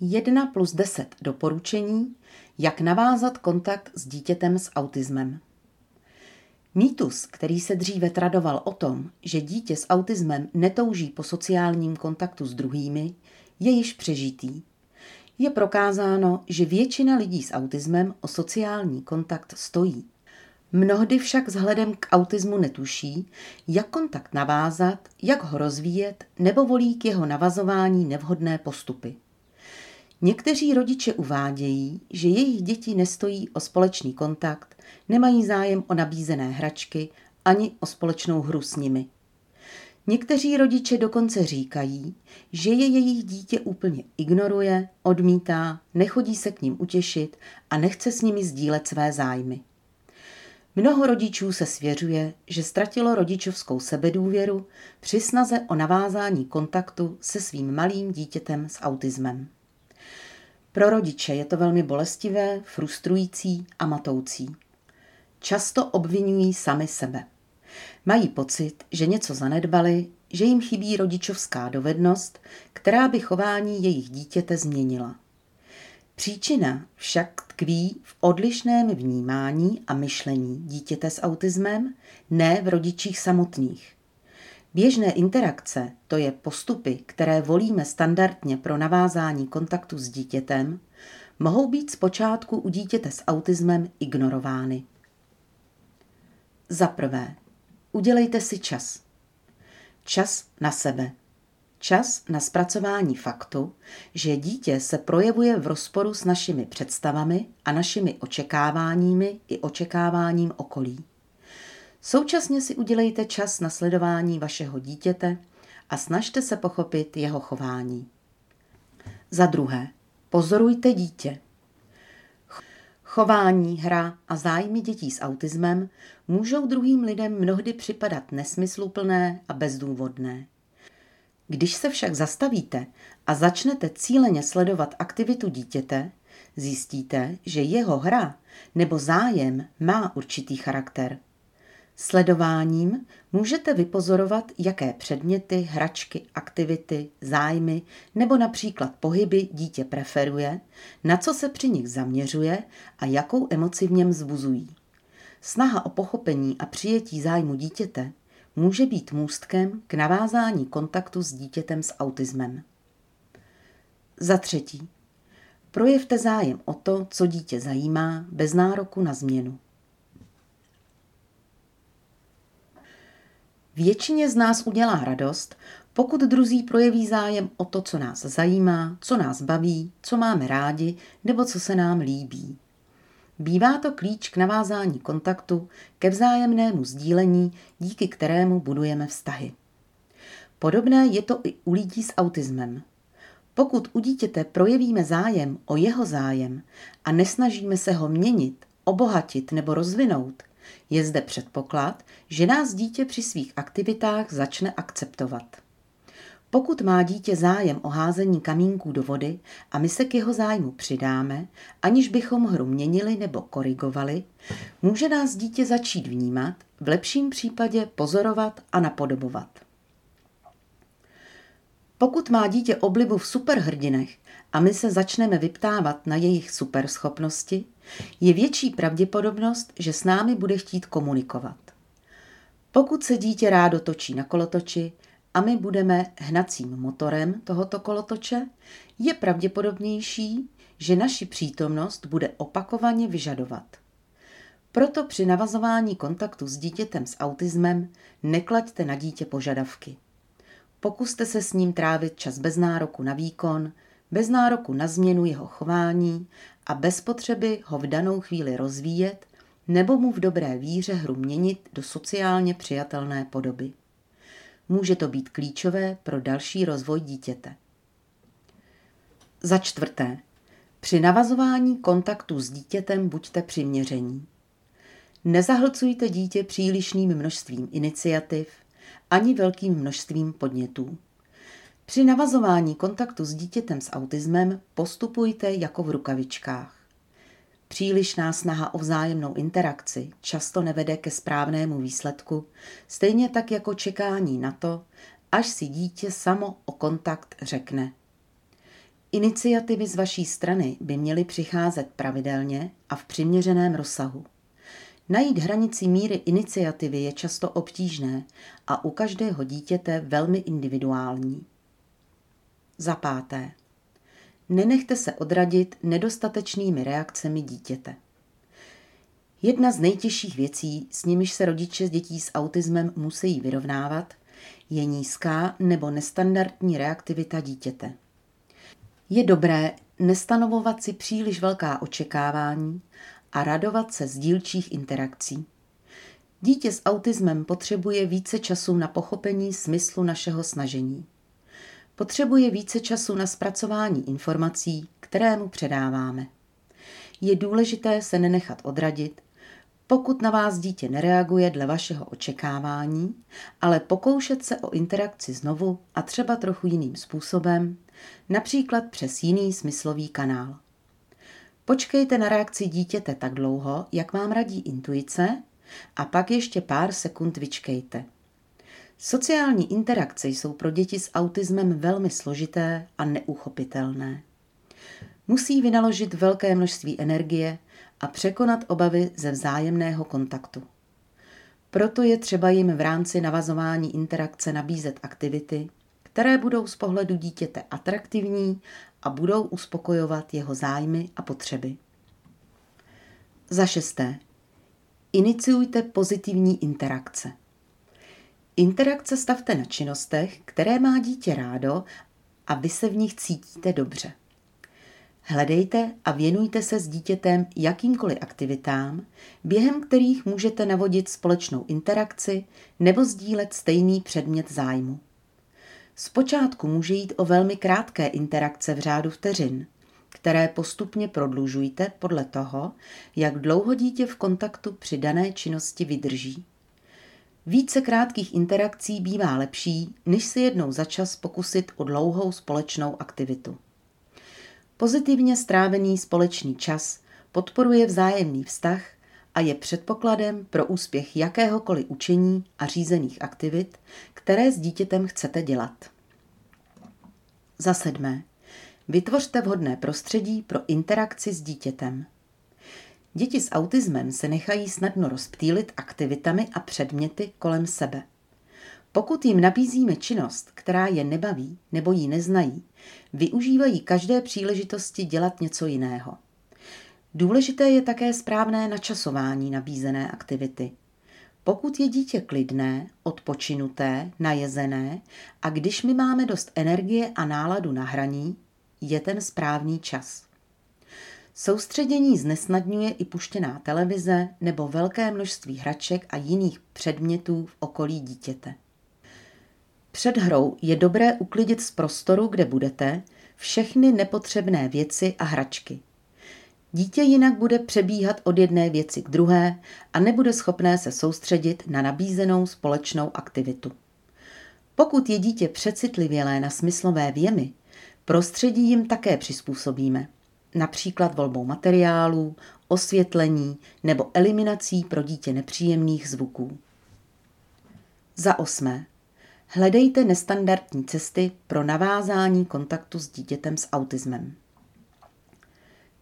1 plus 10 doporučení, jak navázat kontakt s dítětem s autismem. Mýtus, který se dříve tradoval o tom, že dítě s autismem netouží po sociálním kontaktu s druhými, je již přežitý. Je prokázáno, že většina lidí s autismem o sociální kontakt stojí. Mnohdy však vzhledem k autismu netuší, jak kontakt navázat, jak ho rozvíjet nebo volí k jeho navazování nevhodné postupy. Někteří rodiče uvádějí, že jejich děti nestojí o společný kontakt, nemají zájem o nabízené hračky ani o společnou hru s nimi. Někteří rodiče dokonce říkají, že je jejich dítě úplně ignoruje, odmítá, nechodí se k ním utěšit a nechce s nimi sdílet své zájmy. Mnoho rodičů se svěřuje, že ztratilo rodičovskou sebedůvěru při snaze o navázání kontaktu se svým malým dítětem s autismem. Pro rodiče je to velmi bolestivé, frustrující a matoucí. Často obvinují sami sebe. Mají pocit, že něco zanedbali, že jim chybí rodičovská dovednost, která by chování jejich dítěte změnila. Příčina však tkví v odlišném vnímání a myšlení dítěte s autismem, ne v rodičích samotných. Běžné interakce, to je postupy, které volíme standardně pro navázání kontaktu s dítětem, mohou být zpočátku u dítěte s autismem ignorovány. Za prvé, udělejte si čas. Čas na sebe. Čas na zpracování faktu, že dítě se projevuje v rozporu s našimi představami a našimi očekáváními i očekáváním okolí. Současně si udělejte čas na sledování vašeho dítěte a snažte se pochopit jeho chování. Za druhé, pozorujte dítě. Chování, hra a zájmy dětí s autismem můžou druhým lidem mnohdy připadat nesmysluplné a bezdůvodné. Když se však zastavíte a začnete cíleně sledovat aktivitu dítěte, zjistíte, že jeho hra nebo zájem má určitý charakter – Sledováním můžete vypozorovat, jaké předměty, hračky, aktivity, zájmy nebo například pohyby dítě preferuje, na co se při nich zaměřuje a jakou emoci v něm zbuzují. Snaha o pochopení a přijetí zájmu dítěte může být můstkem k navázání kontaktu s dítětem s autismem. Za třetí, projevte zájem o to, co dítě zajímá, bez nároku na změnu. Většině z nás udělá radost, pokud druzí projeví zájem o to, co nás zajímá, co nás baví, co máme rádi nebo co se nám líbí. Bývá to klíč k navázání kontaktu, ke vzájemnému sdílení, díky kterému budujeme vztahy. Podobné je to i u lidí s autismem. Pokud u dítěte projevíme zájem o jeho zájem a nesnažíme se ho měnit, obohatit nebo rozvinout, je zde předpoklad, že nás dítě při svých aktivitách začne akceptovat. Pokud má dítě zájem o házení kamínků do vody a my se k jeho zájmu přidáme, aniž bychom hru měnili nebo korigovali, může nás dítě začít vnímat, v lepším případě pozorovat a napodobovat. Pokud má dítě oblibu v superhrdinech a my se začneme vyptávat na jejich superschopnosti, je větší pravděpodobnost, že s námi bude chtít komunikovat. Pokud se dítě rádo točí na kolotoči a my budeme hnacím motorem tohoto kolotoče, je pravděpodobnější, že naši přítomnost bude opakovaně vyžadovat. Proto při navazování kontaktu s dítětem s autismem neklaďte na dítě požadavky. Pokuste se s ním trávit čas bez nároku na výkon, bez nároku na změnu jeho chování a bez potřeby ho v danou chvíli rozvíjet nebo mu v dobré víře hru měnit do sociálně přijatelné podoby. Může to být klíčové pro další rozvoj dítěte. Za čtvrté. Při navazování kontaktu s dítětem buďte přiměření. Nezahlcujte dítě přílišným množstvím iniciativ ani velkým množstvím podnětů. Při navazování kontaktu s dítětem s autismem postupujte jako v rukavičkách. Přílišná snaha o vzájemnou interakci často nevede ke správnému výsledku, stejně tak jako čekání na to, až si dítě samo o kontakt řekne. Iniciativy z vaší strany by měly přicházet pravidelně a v přiměřeném rozsahu. Najít hranici míry iniciativy je často obtížné a u každého dítěte velmi individuální. Za páté. Nenechte se odradit nedostatečnými reakcemi dítěte. Jedna z nejtěžších věcí, s nimiž se rodiče dětí s autismem musí vyrovnávat, je nízká nebo nestandardní reaktivita dítěte. Je dobré nestanovovat si příliš velká očekávání a radovat se z dílčích interakcí. Dítě s autismem potřebuje více času na pochopení smyslu našeho snažení. Potřebuje více času na zpracování informací, které mu předáváme. Je důležité se nenechat odradit, pokud na vás dítě nereaguje dle vašeho očekávání, ale pokoušet se o interakci znovu a třeba trochu jiným způsobem, například přes jiný smyslový kanál. Počkejte na reakci dítěte tak dlouho, jak vám radí intuice, a pak ještě pár sekund vyčkejte. Sociální interakce jsou pro děti s autismem velmi složité a neuchopitelné. Musí vynaložit velké množství energie a překonat obavy ze vzájemného kontaktu. Proto je třeba jim v rámci navazování interakce nabízet aktivity, které budou z pohledu dítěte atraktivní a budou uspokojovat jeho zájmy a potřeby. Za šesté. Iniciujte pozitivní interakce. Interakce stavte na činnostech, které má dítě rádo a vy se v nich cítíte dobře. Hledejte a věnujte se s dítětem jakýmkoliv aktivitám, během kterých můžete navodit společnou interakci nebo sdílet stejný předmět zájmu. Zpočátku může jít o velmi krátké interakce v řádu vteřin, které postupně prodlužujte podle toho, jak dlouho dítě v kontaktu při dané činnosti vydrží. Více krátkých interakcí bývá lepší, než si jednou za čas pokusit o dlouhou společnou aktivitu. Pozitivně strávený společný čas podporuje vzájemný vztah a je předpokladem pro úspěch jakéhokoliv učení a řízených aktivit, které s dítětem chcete dělat. Za sedmé. Vytvořte vhodné prostředí pro interakci s dítětem. Děti s autismem se nechají snadno rozptýlit aktivitami a předměty kolem sebe. Pokud jim nabízíme činnost, která je nebaví nebo ji neznají, využívají každé příležitosti dělat něco jiného. Důležité je také správné načasování nabízené aktivity. Pokud je dítě klidné, odpočinuté, najezené a když my máme dost energie a náladu na hraní, je ten správný čas. Soustředění znesnadňuje i puštěná televize nebo velké množství hraček a jiných předmětů v okolí dítěte. Před hrou je dobré uklidit z prostoru, kde budete, všechny nepotřebné věci a hračky. Dítě jinak bude přebíhat od jedné věci k druhé a nebude schopné se soustředit na nabízenou společnou aktivitu. Pokud je dítě přecitlivělé na smyslové věmy, prostředí jim také přizpůsobíme, například volbou materiálů, osvětlení nebo eliminací pro dítě nepříjemných zvuků. Za osmé. Hledejte nestandardní cesty pro navázání kontaktu s dítětem s autismem.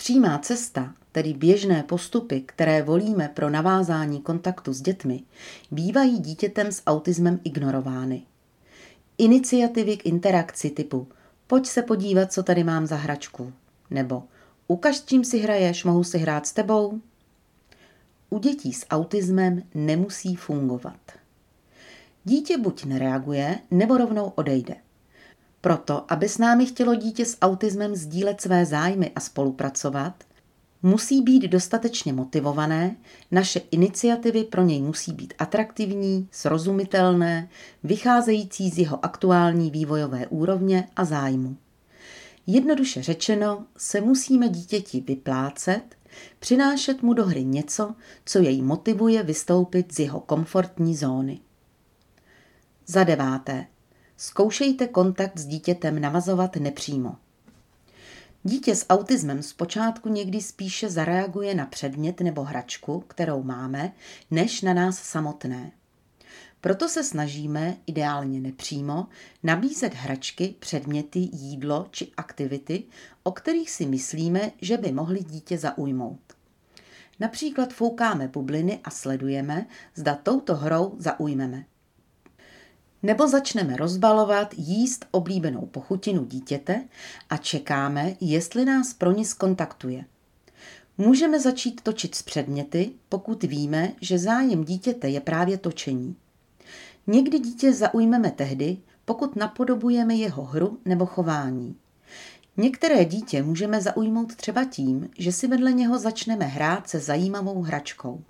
Přímá cesta, tedy běžné postupy, které volíme pro navázání kontaktu s dětmi, bývají dítětem s autismem ignorovány. Iniciativy k interakci typu pojď se podívat, co tady mám za hračku, nebo ukaž, s čím si hraješ, mohu si hrát s tebou. U dětí s autismem nemusí fungovat. Dítě buď nereaguje, nebo rovnou odejde. Proto, aby s námi chtělo dítě s autismem sdílet své zájmy a spolupracovat, musí být dostatečně motivované, naše iniciativy pro něj musí být atraktivní, srozumitelné, vycházející z jeho aktuální vývojové úrovně a zájmu. Jednoduše řečeno, se musíme dítěti vyplácet, přinášet mu do hry něco, co jej motivuje vystoupit z jeho komfortní zóny. Za deváté. Zkoušejte kontakt s dítětem navazovat nepřímo. Dítě s autismem zpočátku někdy spíše zareaguje na předmět nebo hračku, kterou máme, než na nás samotné. Proto se snažíme, ideálně nepřímo, nabízet hračky, předměty, jídlo či aktivity, o kterých si myslíme, že by mohly dítě zaujmout. Například foukáme bubliny a sledujeme, zda touto hrou zaujmeme. Nebo začneme rozbalovat, jíst oblíbenou pochutinu dítěte a čekáme, jestli nás pro ní skontaktuje. Můžeme začít točit s předměty, pokud víme, že zájem dítěte je právě točení. Někdy dítě zaujmeme tehdy, pokud napodobujeme jeho hru nebo chování. Některé dítě můžeme zaujmout třeba tím, že si vedle něho začneme hrát se zajímavou hračkou.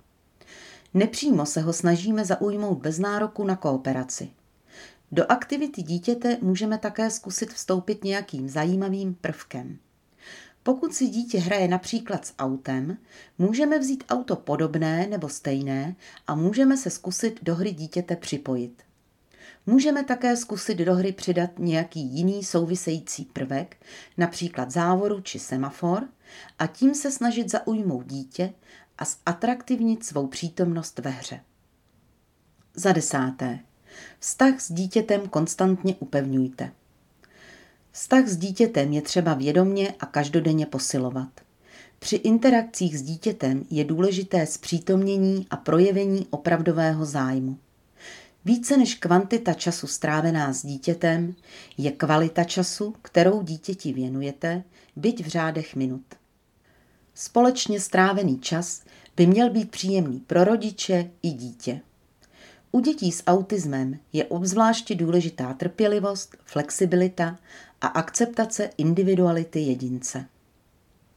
Nepřímo se ho snažíme zaujmout bez nároku na kooperaci. Do aktivity dítěte můžeme také zkusit vstoupit nějakým zajímavým prvkem. Pokud si dítě hraje například s autem, můžeme vzít auto podobné nebo stejné a můžeme se zkusit do hry dítěte připojit. Můžeme také zkusit do hry přidat nějaký jiný související prvek, například závoru či semafor, a tím se snažit zaujmout dítě a zatraktivnit svou přítomnost ve hře. Za desáté. Vztah s dítětem konstantně upevňujte. Vztah s dítětem je třeba vědomně a každodenně posilovat. Při interakcích s dítětem je důležité zpřítomnění a projevení opravdového zájmu. Více než kvantita času strávená s dítětem je kvalita času, kterou dítěti věnujete, byť v řádech minut. Společně strávený čas by měl být příjemný pro rodiče i dítě. U dětí s autismem je obzvláště důležitá trpělivost, flexibilita a akceptace individuality jedince.